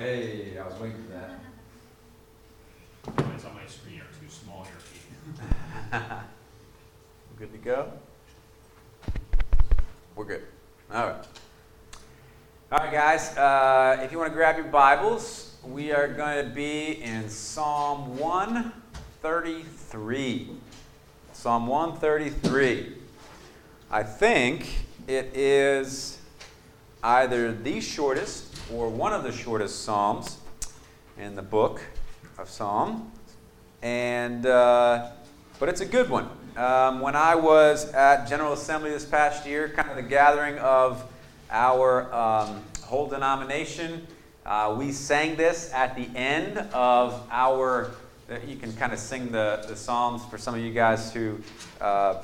Hey, I was waiting for that. Mine's on my screen are too small here, Pete. Good to go? We're good. All right. All right, guys. Uh, if you want to grab your Bibles, we are going to be in Psalm 133. Psalm 133. I think it is either the shortest or one of the shortest Psalms in the book of Psalm. And, uh, but it's a good one. Um, when I was at General Assembly this past year, kind of the gathering of our um, whole denomination, uh, we sang this at the end of our. You can kind of sing the, the Psalms for some of you guys who uh,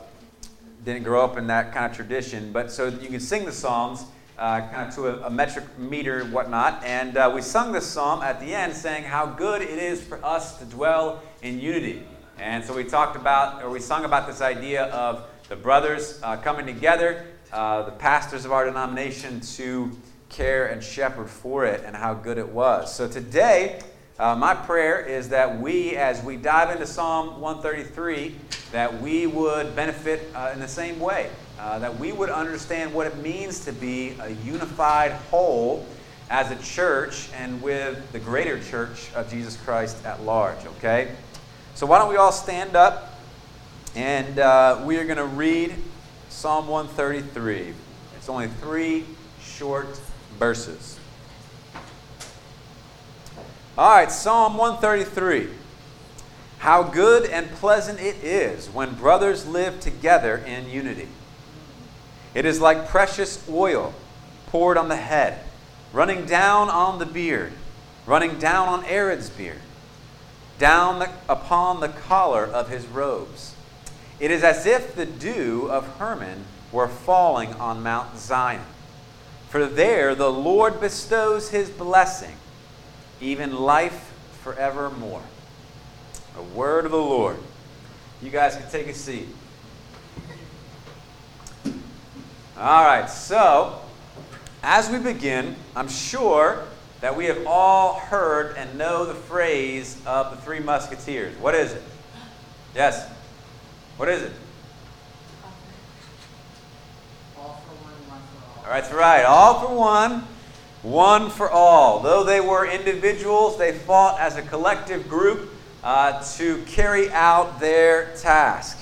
didn't grow up in that kind of tradition. But so you can sing the Psalms uh, kind of to a, a, metric meter and whatnot. And uh, we sung this psalm at the end saying how good it is for us to dwell in unity. And so we talked about, or we sung about this idea of the brothers uh, coming together, uh, the pastors of our denomination to care and shepherd for it, and how good it was. So today, uh, my prayer is that we, as we dive into Psalm 133, that we would benefit uh, in the same way uh, that we would understand what it means to be a unified whole as a church and with the greater church of Jesus Christ at large, okay? So, why don't we all stand up and uh, we are going to read Psalm 133. It's only three short verses. All right, Psalm 133. How good and pleasant it is when brothers live together in unity. It is like precious oil poured on the head, running down on the beard, running down on Aaron's beard, down the, upon the collar of his robes. It is as if the dew of Hermon were falling on Mount Zion. For there the Lord bestows his blessing, even life forevermore. A word of the Lord. You guys can take a seat. All right, so as we begin, I'm sure that we have all heard and know the phrase of the Three Musketeers. What is it? Yes? What is it? All for one, one for all. All right, that's right. All for one, one for all. Though they were individuals, they fought as a collective group uh, to carry out their task.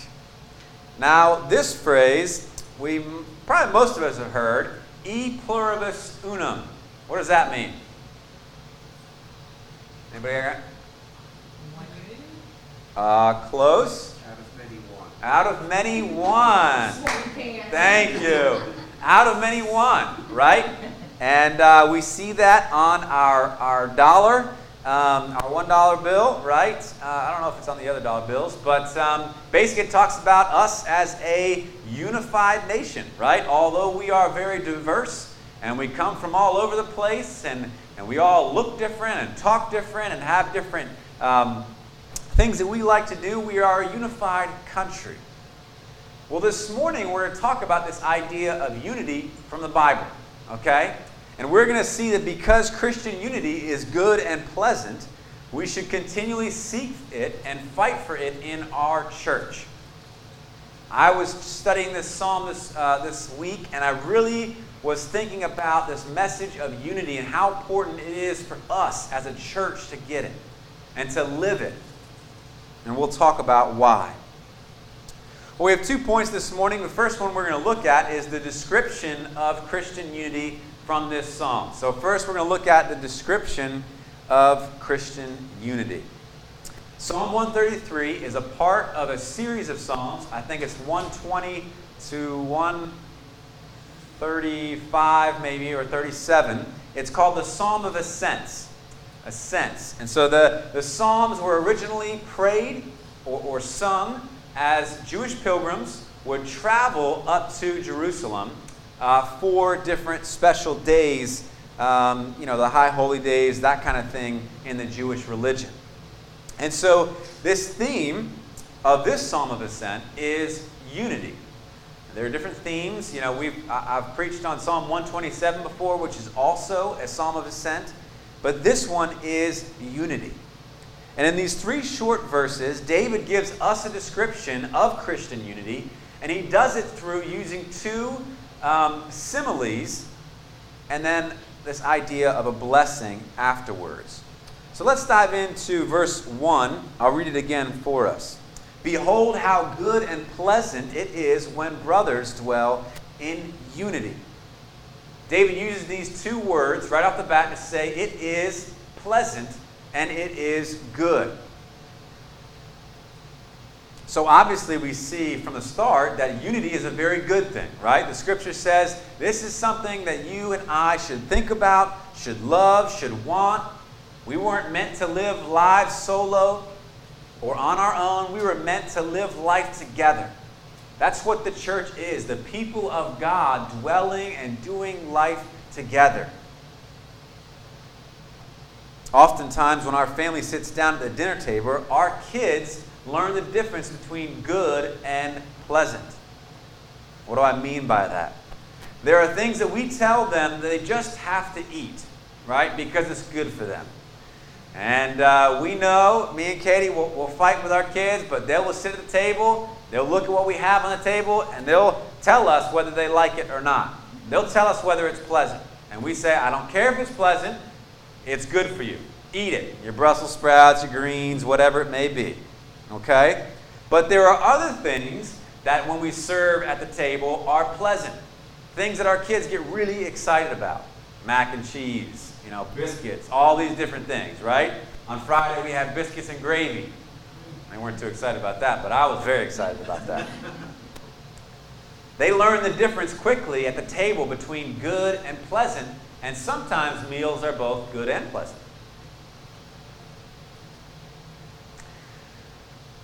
Now, this phrase, we probably most of us have heard, e pluribus unum. What does that mean? Anybody got? One unity? Uh, close. Out of many one. Out of many, one. Thank you. Out of many, one, right? And uh, we see that on our, our dollar. Um, our one dollar bill, right? Uh, I don't know if it's on the other dollar bills, but um, basically it talks about us as a unified nation, right? Although we are very diverse and we come from all over the place and, and we all look different and talk different and have different um, things that we like to do, we are a unified country. Well, this morning we're going to talk about this idea of unity from the Bible, okay? And we're going to see that because Christian unity is good and pleasant, we should continually seek it and fight for it in our church. I was studying this psalm this, uh, this week, and I really was thinking about this message of unity and how important it is for us as a church to get it and to live it. And we'll talk about why. Well, we have two points this morning. The first one we're going to look at is the description of Christian unity from this psalm. So, first, we're going to look at the description of Christian unity. Psalm 133 is a part of a series of psalms. I think it's 120 to 135, maybe, or 37. It's called the Psalm of Ascents. Ascents. And so the, the Psalms were originally prayed or, or sung as Jewish pilgrims would travel up to Jerusalem uh, for different special days, um, you know, the high holy days, that kind of thing in the Jewish religion. And so, this theme of this Psalm of Ascent is unity. There are different themes. You know, we've, I've preached on Psalm 127 before, which is also a Psalm of Ascent. but this one is unity. And in these three short verses, David gives us a description of Christian unity, and he does it through using two um, similes and then this idea of a blessing afterwards. So let's dive into verse 1. I'll read it again for us. Behold, how good and pleasant it is when brothers dwell in unity. David uses these two words right off the bat to say it is pleasant and it is good. So obviously, we see from the start that unity is a very good thing, right? The scripture says this is something that you and I should think about, should love, should want. We weren't meant to live lives solo or on our own. We were meant to live life together. That's what the church is the people of God dwelling and doing life together. Oftentimes, when our family sits down at the dinner table, our kids learn the difference between good and pleasant. What do I mean by that? There are things that we tell them that they just have to eat, right? Because it's good for them. And uh, we know, me and Katie will will fight with our kids, but they will sit at the table, they'll look at what we have on the table, and they'll tell us whether they like it or not. They'll tell us whether it's pleasant. And we say, I don't care if it's pleasant, it's good for you. Eat it. Your Brussels sprouts, your greens, whatever it may be. Okay? But there are other things that when we serve at the table are pleasant. Things that our kids get really excited about. Mac and cheese, you know, biscuits, all these different things, right? On Friday we had biscuits and gravy. They weren't too excited about that, but I was very excited about that. they learn the difference quickly at the table between good and pleasant, and sometimes meals are both good and pleasant.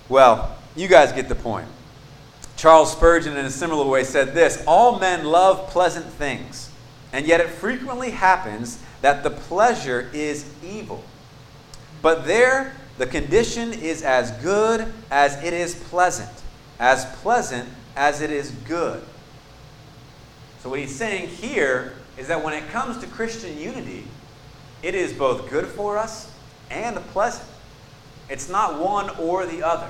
Well, you guys get the point. Charles Spurgeon, in a similar way, said this All men love pleasant things, and yet it frequently happens that the pleasure is evil. But there, the condition is as good as it is pleasant, as pleasant as it is good. So, what he's saying here is that when it comes to Christian unity, it is both good for us and pleasant. It's not one or the other.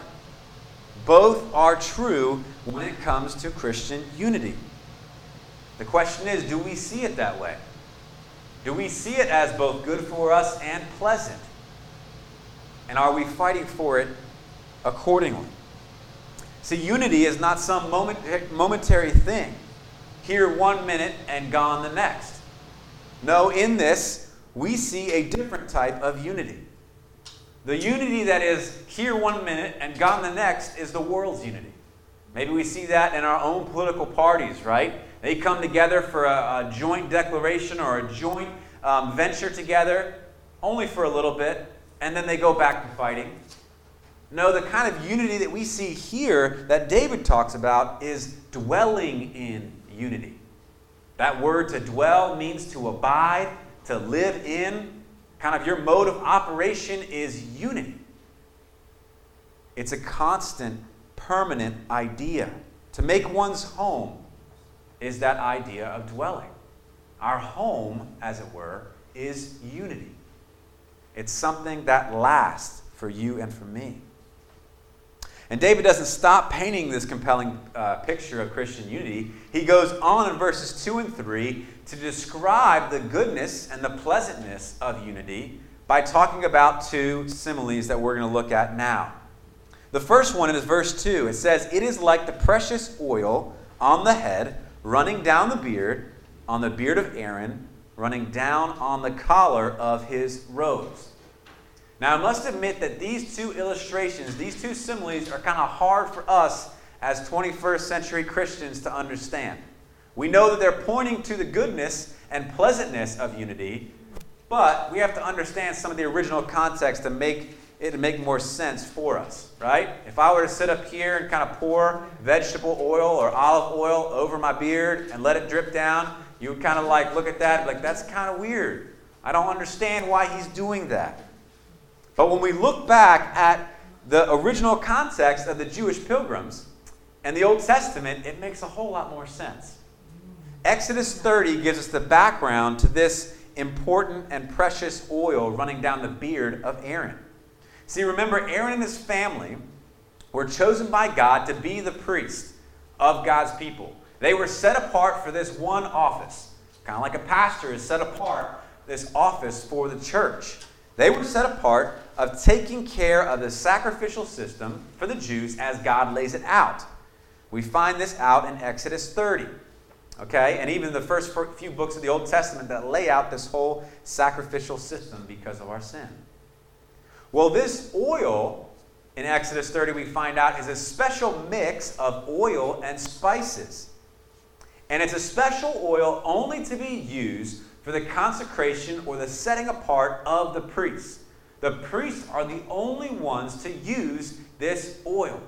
Both are true when it comes to Christian unity. The question is do we see it that way? Do we see it as both good for us and pleasant? And are we fighting for it accordingly? See, unity is not some momentary thing, here one minute and gone the next. No, in this, we see a different type of unity. The unity that is here one minute and gone the next is the world's unity. Maybe we see that in our own political parties, right? They come together for a, a joint declaration or a joint um, venture together, only for a little bit, and then they go back to fighting. No, the kind of unity that we see here that David talks about is dwelling in unity. That word to dwell means to abide, to live in, kind of your mode of operation is unity. It's a constant, permanent idea. To make one's home is that idea of dwelling. Our home, as it were, is unity. It's something that lasts for you and for me. And David doesn't stop painting this compelling uh, picture of Christian unity. He goes on in verses 2 and 3 to describe the goodness and the pleasantness of unity by talking about two similes that we're going to look at now. The first one is verse 2. It says, It is like the precious oil on the head, running down the beard, on the beard of Aaron, running down on the collar of his robes. Now, I must admit that these two illustrations, these two similes, are kind of hard for us as 21st century Christians to understand. We know that they're pointing to the goodness and pleasantness of unity, but we have to understand some of the original context to make it make more sense for us, right? If I were to sit up here and kind of pour vegetable oil or olive oil over my beard and let it drip down, you would kind of like look at that like that's kind of weird. I don't understand why he's doing that. But when we look back at the original context of the Jewish pilgrims and the Old Testament, it makes a whole lot more sense. Exodus 30 gives us the background to this important and precious oil running down the beard of Aaron. See, remember, Aaron and his family were chosen by God to be the priest of God's people. They were set apart for this one office, kind of like a pastor is set apart this office for the church. They were set apart of taking care of the sacrificial system for the Jews as God lays it out. We find this out in Exodus 30. Okay? And even the first few books of the Old Testament that lay out this whole sacrificial system because of our sin. Well, this oil in Exodus 30, we find out, is a special mix of oil and spices. And it's a special oil only to be used for the consecration or the setting apart of the priests. The priests are the only ones to use this oil.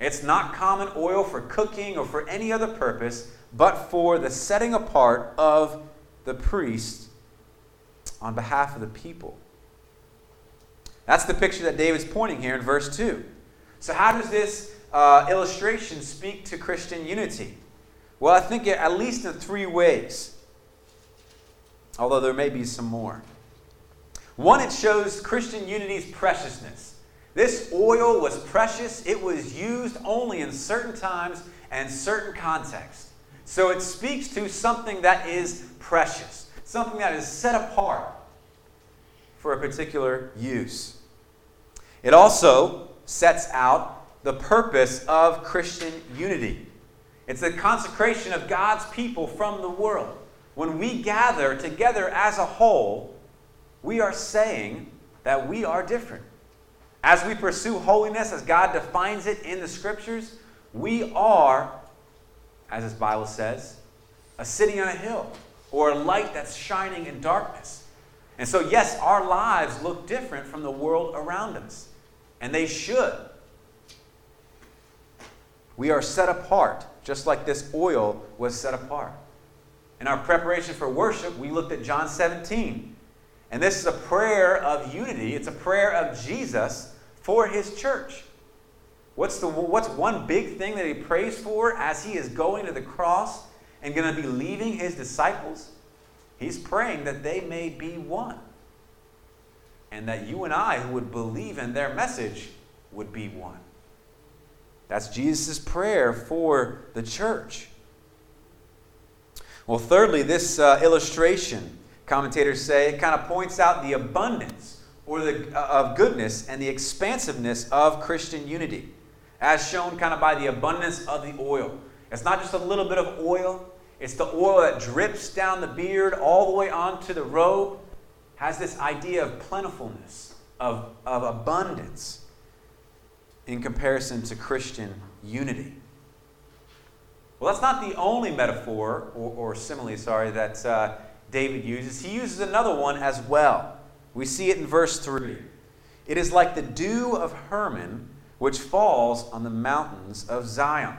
It's not common oil for cooking or for any other purpose, but for the setting apart of the priest on behalf of the people. That's the picture that David's pointing here in verse 2. So, how does this uh, illustration speak to Christian unity? Well, I think at least in three ways, although there may be some more. One, it shows Christian unity's preciousness. This oil was precious, it was used only in certain times and certain contexts. So it speaks to something that is precious, something that is set apart for a particular use. It also sets out the purpose of Christian unity. It's the consecration of God's people from the world. When we gather together as a whole, we are saying that we are different. As we pursue holiness, as God defines it in the scriptures, we are, as His Bible says, a city on a hill or a light that's shining in darkness. And so, yes, our lives look different from the world around us. And they should. We are set apart, just like this oil was set apart. In our preparation for worship, we looked at John 17. And this is a prayer of unity, it's a prayer of Jesus for his church. What's, the, what's one big thing that he prays for as he is going to the cross and going to be leaving his disciples? He's praying that they may be one and that you and I, who would believe in their message, would be one. That's Jesus' prayer for the church. Well, thirdly, this uh, illustration, commentators say, it kind of points out the abundance or the, uh, of goodness and the expansiveness of Christian unity, as shown kind of by the abundance of the oil. It's not just a little bit of oil, it's the oil that drips down the beard all the way onto the robe has this idea of plentifulness, of, of abundance in comparison to Christian unity. Well, that's not the only metaphor or, or simile, sorry, that uh, David uses. He uses another one as well. We see it in verse 3. It is like the dew of Hermon, which falls on the mountains of Zion.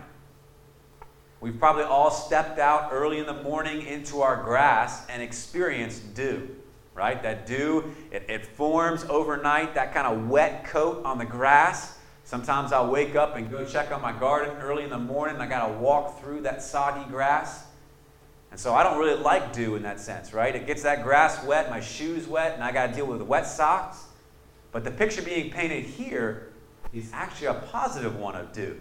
We've probably all stepped out early in the morning into our grass and experienced dew right? That dew, it, it forms overnight, that kind of wet coat on the grass. Sometimes I'll wake up and go check on my garden early in the morning. I got to walk through that soggy grass. And so I don't really like dew in that sense, right? It gets that grass wet, my shoes wet, and I got to deal with wet socks. But the picture being painted here is actually a positive one of dew.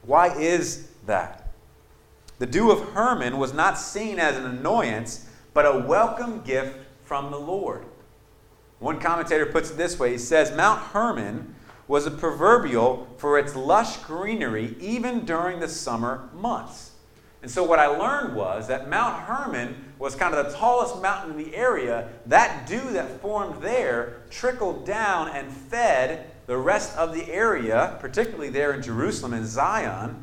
Why is that? The dew of Hermon was not seen as an annoyance, but a welcome gift from the Lord. One commentator puts it this way he says, Mount Hermon was a proverbial for its lush greenery even during the summer months. And so, what I learned was that Mount Hermon was kind of the tallest mountain in the area. That dew that formed there trickled down and fed the rest of the area, particularly there in Jerusalem and Zion.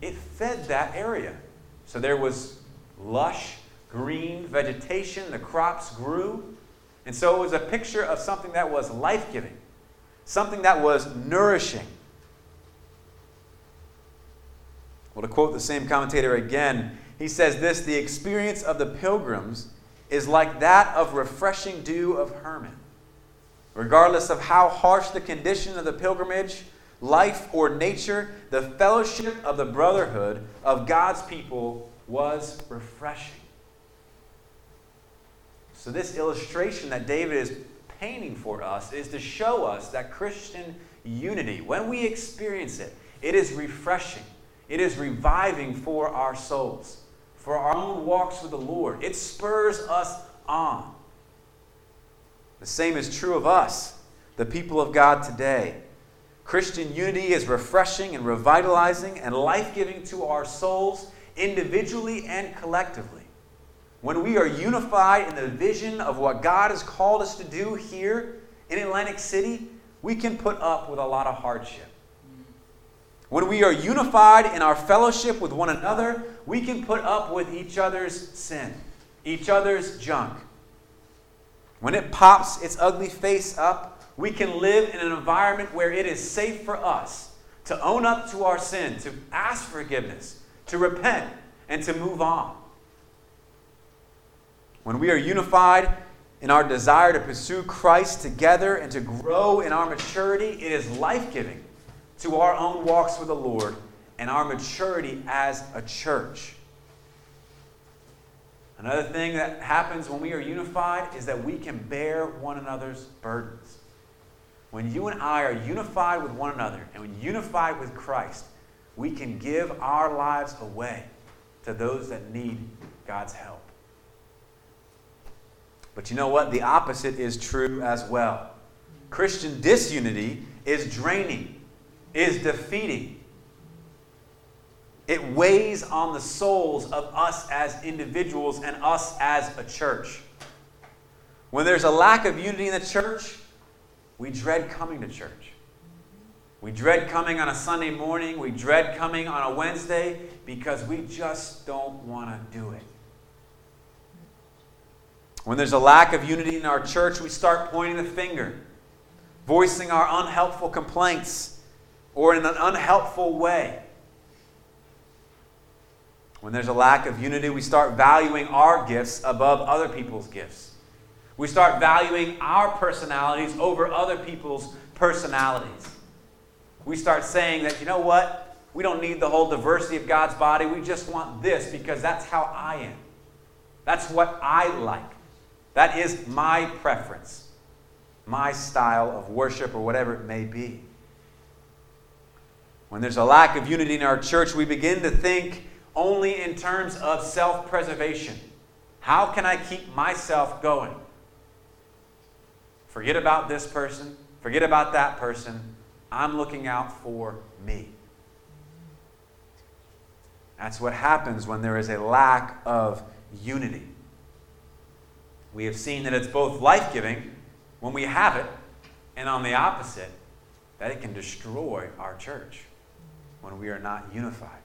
It fed that area. So, there was lush green vegetation, the crops grew. And so it was a picture of something that was life giving, something that was nourishing. Well, to quote the same commentator again, he says this the experience of the pilgrims is like that of refreshing dew of Hermon. Regardless of how harsh the condition of the pilgrimage, life, or nature, the fellowship of the brotherhood of God's people was refreshing. So, this illustration that David is painting for us is to show us that Christian unity, when we experience it, it is refreshing, it is reviving for our souls, for our own walks with the Lord. It spurs us on. The same is true of us, the people of God today. Christian unity is refreshing and revitalizing and life giving to our souls individually and collectively. When we are unified in the vision of what God has called us to do here in Atlantic City, we can put up with a lot of hardship. When we are unified in our fellowship with one another, we can put up with each other's sin, each other's junk. When it pops its ugly face up, we can live in an environment where it is safe for us to own up to our sin, to ask forgiveness, to repent, and to move on. When we are unified in our desire to pursue Christ together and to grow in our maturity, it is life giving to our own walks with the Lord and our maturity as a church. Another thing that happens when we are unified is that we can bear one another's burdens. When you and I are unified with one another and when unified with Christ, we can give our lives away to those that need God's help. But you know what? The opposite is true as well. Christian disunity is draining, is defeating. It weighs on the souls of us as individuals and us as a church. When there's a lack of unity in the church, we dread coming to church. We dread coming on a Sunday morning. We dread coming on a Wednesday because we just don't want to do it. When there's a lack of unity in our church, we start pointing the finger, voicing our unhelpful complaints, or in an unhelpful way. When there's a lack of unity, we start valuing our gifts above other people's gifts. We start valuing our personalities over other people's personalities. We start saying that, you know what? We don't need the whole diversity of God's body. We just want this because that's how I am. That's what I like. That is my preference, my style of worship, or whatever it may be. When there's a lack of unity in our church, we begin to think only in terms of self preservation. How can I keep myself going? Forget about this person, forget about that person. I'm looking out for me. That's what happens when there is a lack of unity. We have seen that it's both life giving when we have it, and on the opposite, that it can destroy our church when we are not unified.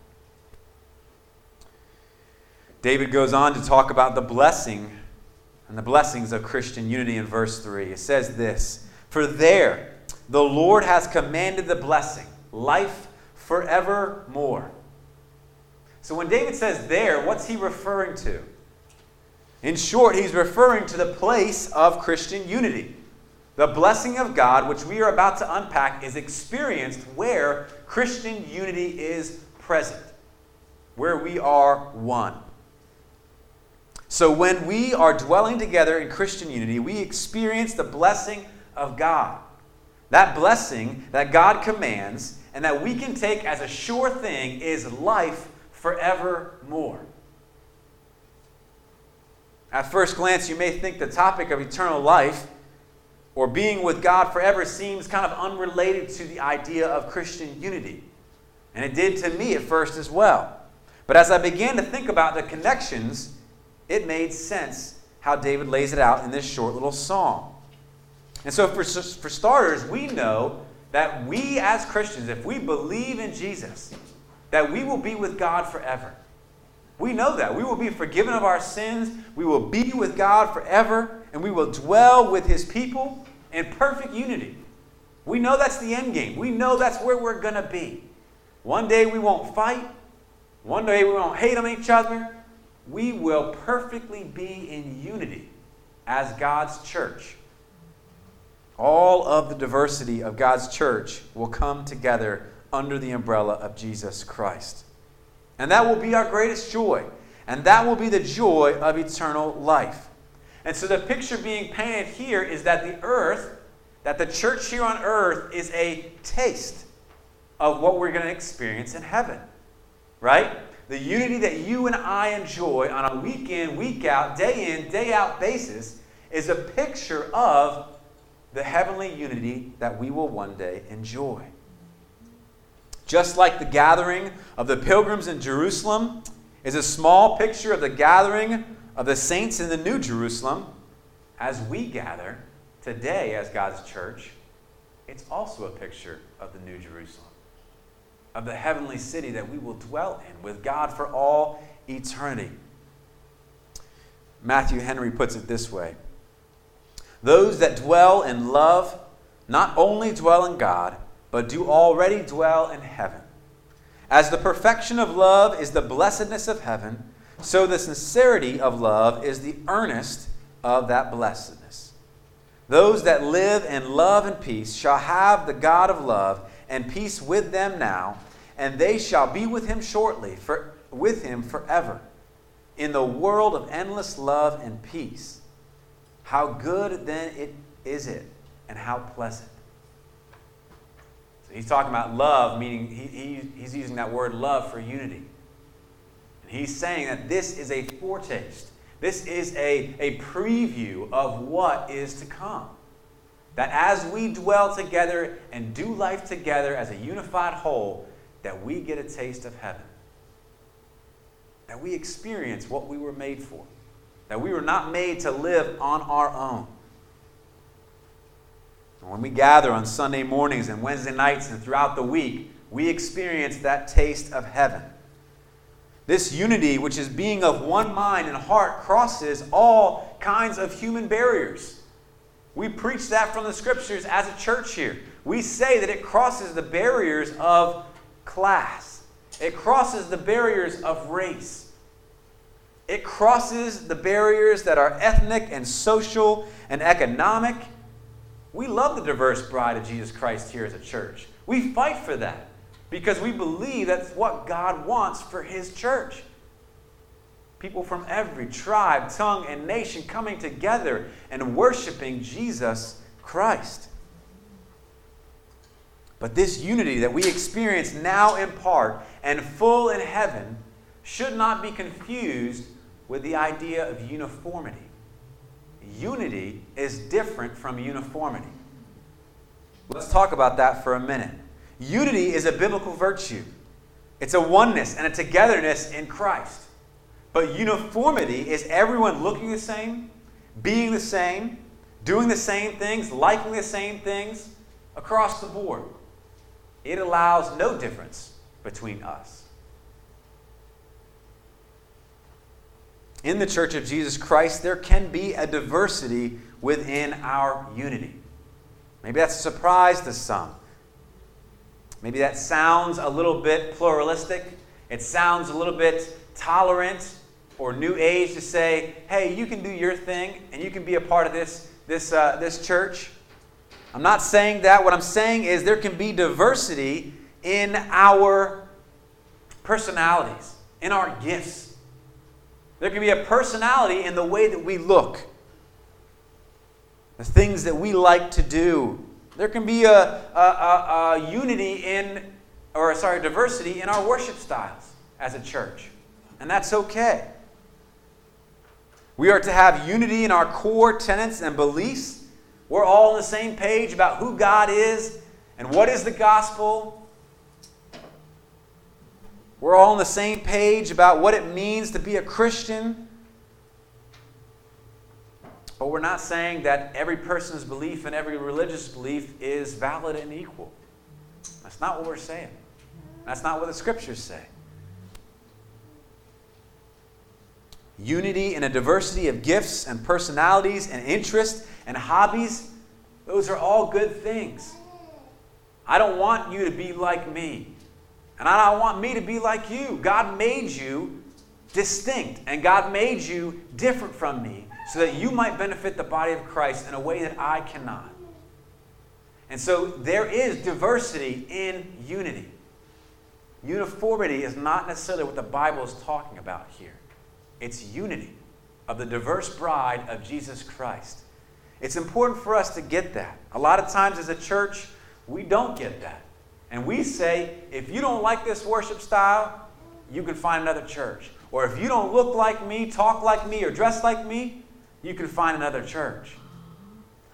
David goes on to talk about the blessing and the blessings of Christian unity in verse 3. It says this For there the Lord has commanded the blessing, life forevermore. So when David says there, what's he referring to? In short, he's referring to the place of Christian unity. The blessing of God, which we are about to unpack, is experienced where Christian unity is present, where we are one. So when we are dwelling together in Christian unity, we experience the blessing of God. That blessing that God commands and that we can take as a sure thing is life forevermore. At first glance, you may think the topic of eternal life or being with God forever seems kind of unrelated to the idea of Christian unity. And it did to me at first as well. But as I began to think about the connections, it made sense how David lays it out in this short little song. And so, for, for starters, we know that we as Christians, if we believe in Jesus, that we will be with God forever. We know that. We will be forgiven of our sins. We will be with God forever, and we will dwell with His people in perfect unity. We know that's the end game. We know that's where we're going to be. One day we won't fight. One day we won't hate on each other. We will perfectly be in unity as God's church. All of the diversity of God's church will come together under the umbrella of Jesus Christ. And that will be our greatest joy. And that will be the joy of eternal life. And so the picture being painted here is that the earth, that the church here on earth is a taste of what we're going to experience in heaven. Right? The unity that you and I enjoy on a week in, week out, day in, day out basis is a picture of the heavenly unity that we will one day enjoy. Just like the gathering of the pilgrims in Jerusalem is a small picture of the gathering of the saints in the New Jerusalem, as we gather today as God's church, it's also a picture of the New Jerusalem, of the heavenly city that we will dwell in with God for all eternity. Matthew Henry puts it this way Those that dwell in love not only dwell in God, but do already dwell in heaven. As the perfection of love is the blessedness of heaven, so the sincerity of love is the earnest of that blessedness. Those that live in love and peace shall have the God of love and peace with them now, and they shall be with him shortly, for, with him forever, in the world of endless love and peace. How good then it is it, and how pleasant. He's talking about love, meaning he, he, he's using that word love for unity. He's saying that this is a foretaste. This is a, a preview of what is to come. That as we dwell together and do life together as a unified whole, that we get a taste of heaven. That we experience what we were made for. That we were not made to live on our own. When we gather on Sunday mornings and Wednesday nights and throughout the week, we experience that taste of heaven. This unity, which is being of one mind and heart, crosses all kinds of human barriers. We preach that from the scriptures as a church here. We say that it crosses the barriers of class, it crosses the barriers of race, it crosses the barriers that are ethnic and social and economic. We love the diverse bride of Jesus Christ here as a church. We fight for that because we believe that's what God wants for His church. People from every tribe, tongue, and nation coming together and worshiping Jesus Christ. But this unity that we experience now in part and full in heaven should not be confused with the idea of uniformity. Unity is different from uniformity. Let's talk about that for a minute. Unity is a biblical virtue, it's a oneness and a togetherness in Christ. But uniformity is everyone looking the same, being the same, doing the same things, liking the same things across the board. It allows no difference between us. In the Church of Jesus Christ, there can be a diversity within our unity. Maybe that's a surprise to some. Maybe that sounds a little bit pluralistic. It sounds a little bit tolerant or new age to say, hey, you can do your thing and you can be a part of this, this, uh, this church. I'm not saying that. What I'm saying is there can be diversity in our personalities, in our gifts. There can be a personality in the way that we look, the things that we like to do, there can be a, a, a, a unity in, or sorry, diversity in our worship styles as a church. And that's okay. We are to have unity in our core tenets and beliefs. We're all on the same page about who God is and what is the gospel. We're all on the same page about what it means to be a Christian. But we're not saying that every person's belief and every religious belief is valid and equal. That's not what we're saying. That's not what the scriptures say. Unity in a diversity of gifts and personalities and interests and hobbies, those are all good things. I don't want you to be like me. And I don't want me to be like you. God made you distinct, and God made you different from me so that you might benefit the body of Christ in a way that I cannot. And so there is diversity in unity. Uniformity is not necessarily what the Bible is talking about here, it's unity of the diverse bride of Jesus Christ. It's important for us to get that. A lot of times as a church, we don't get that. And we say, if you don't like this worship style, you can find another church. Or if you don't look like me, talk like me, or dress like me, you can find another church.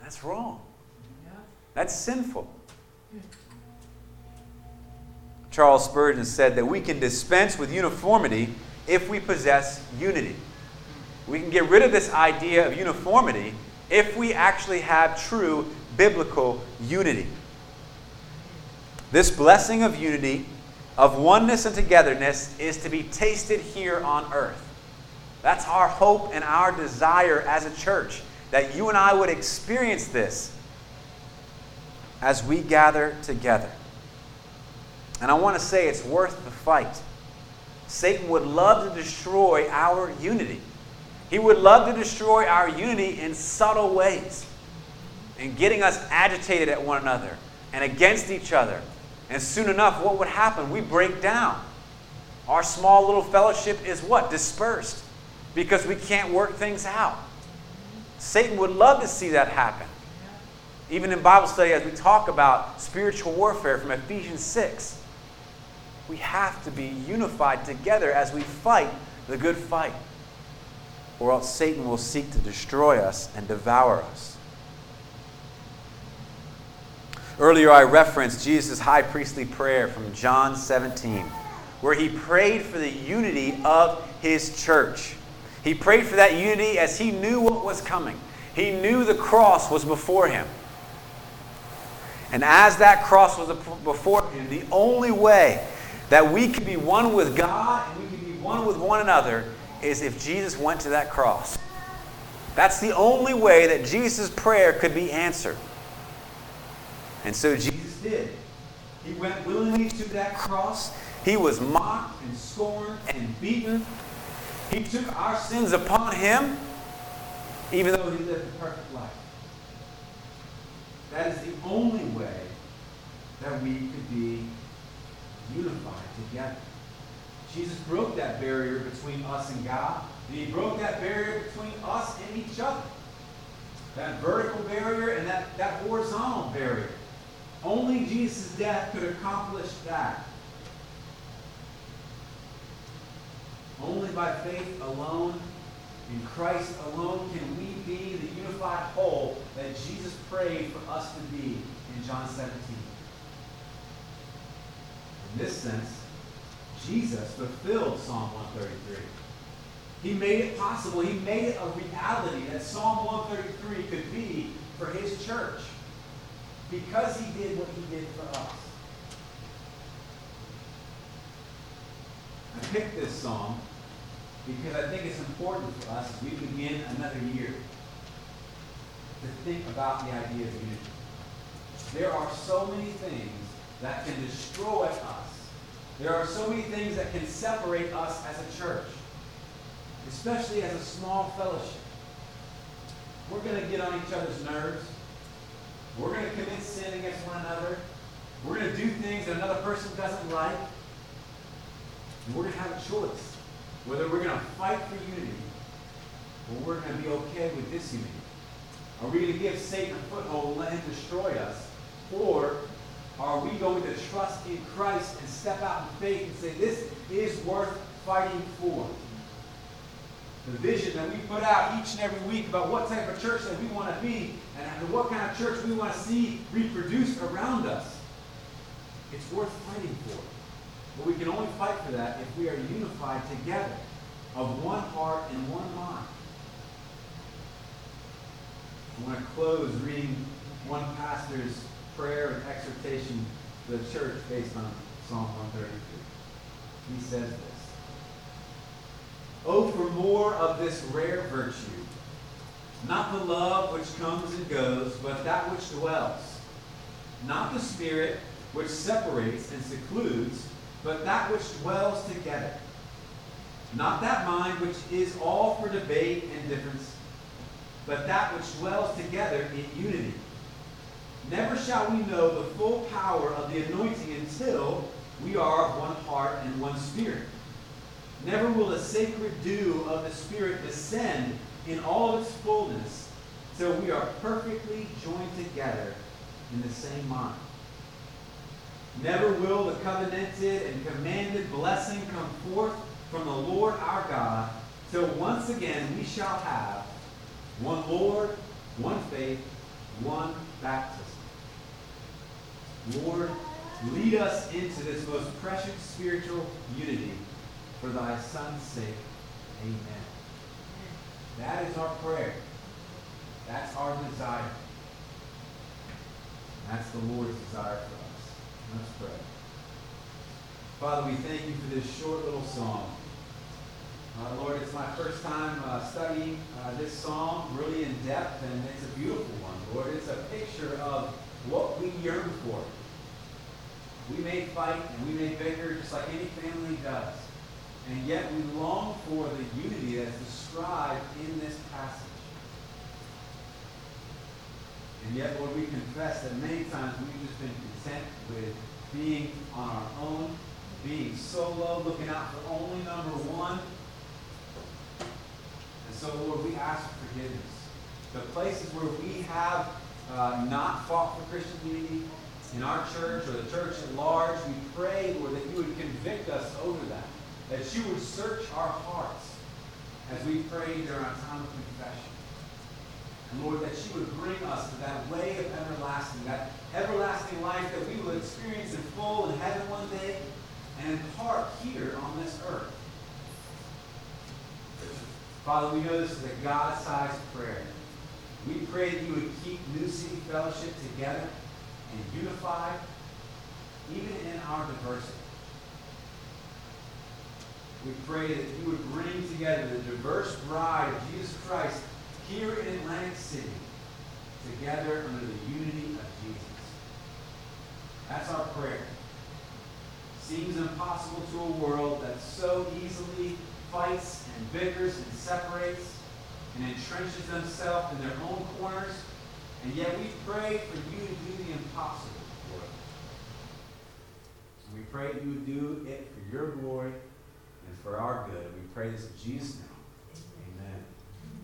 That's wrong. That's sinful. Charles Spurgeon said that we can dispense with uniformity if we possess unity. We can get rid of this idea of uniformity if we actually have true biblical unity. This blessing of unity, of oneness and togetherness, is to be tasted here on earth. That's our hope and our desire as a church, that you and I would experience this as we gather together. And I want to say it's worth the fight. Satan would love to destroy our unity. He would love to destroy our unity in subtle ways, in getting us agitated at one another and against each other. And soon enough, what would happen? We break down. Our small little fellowship is what? Dispersed because we can't work things out. Satan would love to see that happen. Even in Bible study, as we talk about spiritual warfare from Ephesians 6, we have to be unified together as we fight the good fight or else Satan will seek to destroy us and devour us. Earlier, I referenced Jesus' high priestly prayer from John 17, where he prayed for the unity of his church. He prayed for that unity as he knew what was coming. He knew the cross was before him. And as that cross was before him, the only way that we could be one with God and we could be one with one another is if Jesus went to that cross. That's the only way that Jesus' prayer could be answered. And so Jesus did. He went willingly to that cross. He was mocked and scorned and beaten. He took our sins upon him, even though he lived a perfect life. That is the only way that we could be unified together. Jesus broke that barrier between us and God. And he broke that barrier between us and each other. That vertical barrier and that, that horizontal barrier. Only Jesus' death could accomplish that. Only by faith alone, in Christ alone, can we be the unified whole that Jesus prayed for us to be in John 17. In this sense, Jesus fulfilled Psalm 133. He made it possible. He made it a reality that Psalm 133 could be for his church because he did what he did for us. I picked this psalm because I think it's important for us as we begin another year to think about the idea of unity. There are so many things that can destroy us there are so many things that can separate us as a church, especially as a small fellowship. We're going to get on each other's nerves. We're going to commit sin against one another. We're going to do things that another person doesn't like. And we're going to have a choice whether we're going to fight for unity or we're going to be okay with disunity. Are we going to give Satan a foothold and let him destroy us? Or are we going to trust in Christ and step out in faith and say, this is worth fighting for? The vision that we put out each and every week about what type of church that we want to be and what kind of church we want to see reproduced around us. It's worth fighting for. But we can only fight for that if we are unified together of one heart and one mind. I want to close reading one pastor's prayer and exhortation to the church based on Psalm 133. He says more of this rare virtue, not the love which comes and goes, but that which dwells. Not the spirit which separates and secludes, but that which dwells together. Not that mind which is all for debate and difference, but that which dwells together in unity. Never shall we know the full power of the anointing until we are of one heart and one spirit. Never will the sacred dew of the Spirit descend in all its fullness, till we are perfectly joined together in the same mind. Never will the covenanted and commanded blessing come forth from the Lord our God, till once again we shall have one Lord, one faith, one baptism. Lord, lead us into this most precious spiritual unity for thy Son's sake. Amen. That is our prayer. That's our desire. That's the Lord's desire for us. Let's pray. Father, we thank you for this short little song. Uh, Lord, it's my first time uh, studying uh, this psalm really in depth, and it's a beautiful one, Lord. It's a picture of what we yearn for. We may fight and we may bicker just like any family does. And yet we long for the unity that's described in this passage. And yet, Lord, we confess that many times we've just been content with being on our own, being solo, looking out for only number one. And so, Lord, we ask for forgiveness. The places where we have uh, not fought for Christian unity in our church or the church at large, we pray, Lord, that you would convict us over that. That you would search our hearts as we pray during our time of confession. And Lord, that you would bring us to that way of everlasting, that everlasting life that we will experience in full in heaven one day and in part here on this earth. Father, we know this is a God-sized prayer. We pray that you would keep New City Fellowship together and unified, even in our diversity. We pray that you would bring together the diverse bride of Jesus Christ here in Atlantic City, together under the unity of Jesus. That's our prayer. Seems impossible to a world that so easily fights and bickers and separates and entrenches themselves in their own corners, and yet we pray for you to do the impossible, Lord. And we pray you would do it for your glory for our good. We in Jesus' name.